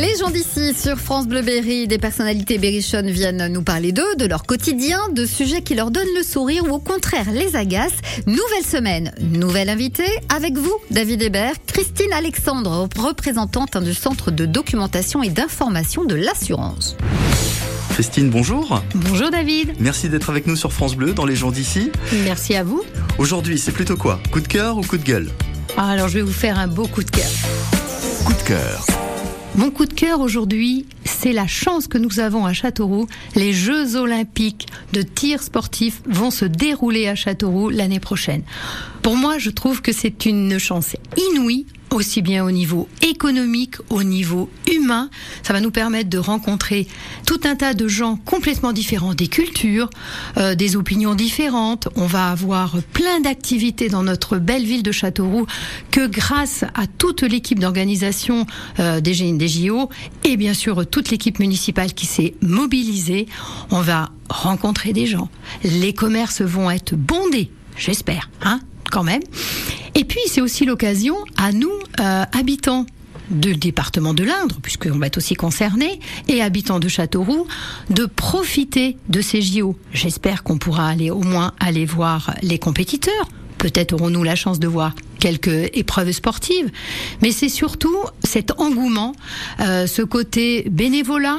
Les gens d'ici sur France Bleu Berry, des personnalités berrichonnes viennent nous parler d'eux, de leur quotidien, de sujets qui leur donnent le sourire ou au contraire les agacent. Nouvelle semaine, nouvelle invitée avec vous, David Hébert, Christine Alexandre, représentante du Centre de documentation et d'information de l'assurance. Christine, bonjour. Bonjour David. Merci d'être avec nous sur France Bleu dans les gens d'ici. Merci à vous. Aujourd'hui, c'est plutôt quoi? Coup de cœur ou coup de gueule? Ah, Alors je vais vous faire un beau coup de cœur. Coup de cœur. Mon coup de cœur aujourd'hui, c'est la chance que nous avons à Châteauroux. Les Jeux olympiques de tir sportif vont se dérouler à Châteauroux l'année prochaine. Pour moi, je trouve que c'est une chance inouïe aussi bien au niveau économique, au niveau humain. Ça va nous permettre de rencontrer tout un tas de gens complètement différents, des cultures, euh, des opinions différentes. On va avoir plein d'activités dans notre belle ville de Châteauroux que grâce à toute l'équipe d'organisation euh, des, des JO et bien sûr toute l'équipe municipale qui s'est mobilisée, on va rencontrer des gens. Les commerces vont être bondés, j'espère, hein, quand même. Et puis c'est aussi l'occasion à nous, euh, habitants du département de l'Indre, puisqu'on va être aussi concernés, et habitants de Châteauroux, de profiter de ces JO. J'espère qu'on pourra aller au moins aller voir les compétiteurs. Peut-être aurons-nous la chance de voir quelques épreuves sportives, mais c'est surtout cet engouement, euh, ce côté bénévolat,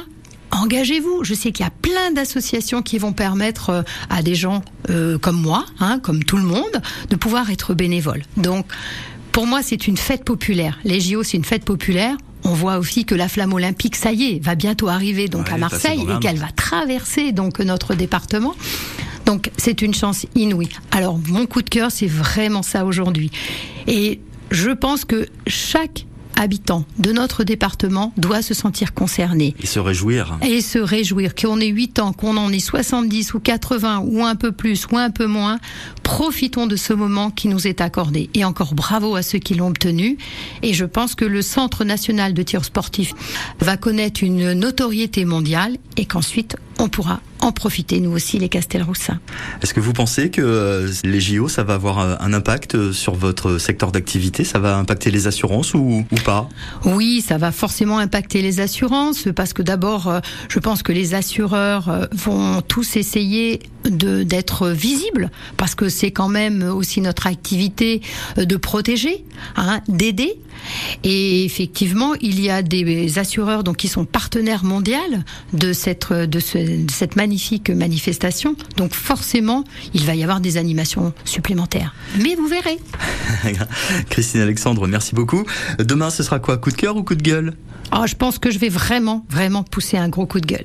Engagez-vous. Je sais qu'il y a plein d'associations qui vont permettre euh, à des gens euh, comme moi, hein, comme tout le monde, de pouvoir être bénévoles. Donc, pour moi, c'est une fête populaire. Les JO, c'est une fête populaire. On voit aussi que la flamme olympique, ça y est, va bientôt arriver donc Ouais, à Marseille et qu'elle va traverser donc notre département. Donc c'est une chance inouïe. Alors mon coup de cœur, c'est vraiment ça aujourd'hui. Et je pense que chaque habitant de notre département doit se sentir concerné Et se réjouir. et se réjouir qu'on ait 8 ans, qu'on en ait 70 ou 80 ou un peu plus ou un peu moins, profitons de ce moment qui nous est accordé. Et encore bravo à ceux qui l'ont obtenu. Et je pense que le Centre national de tir sportif va connaître une notoriété mondiale et qu'ensuite on pourra en profiter, nous aussi, les Castelroussins. Est-ce que vous pensez que euh, les JO, ça va avoir euh, un impact euh, sur votre secteur d'activité? Ça va impacter les assurances ou, ou pas? Oui, ça va forcément impacter les assurances parce que d'abord, je pense que les assureurs vont tous essayer d'être visibles parce que c'est quand même aussi notre activité de protéger, hein, d'aider. Et effectivement, il y a des assureurs donc qui sont partenaires mondiaux de cette de, ce- de cette magnifique manifestation. Donc forcément, il va y avoir des animations supplémentaires. Mais vous verrez. Christine Alexandre, merci beaucoup. Demain, ce sera quoi? Coup de cœur ou coup de gueule? Ah, je pense que je vais vraiment vraiment pousser un gros coup de gueule.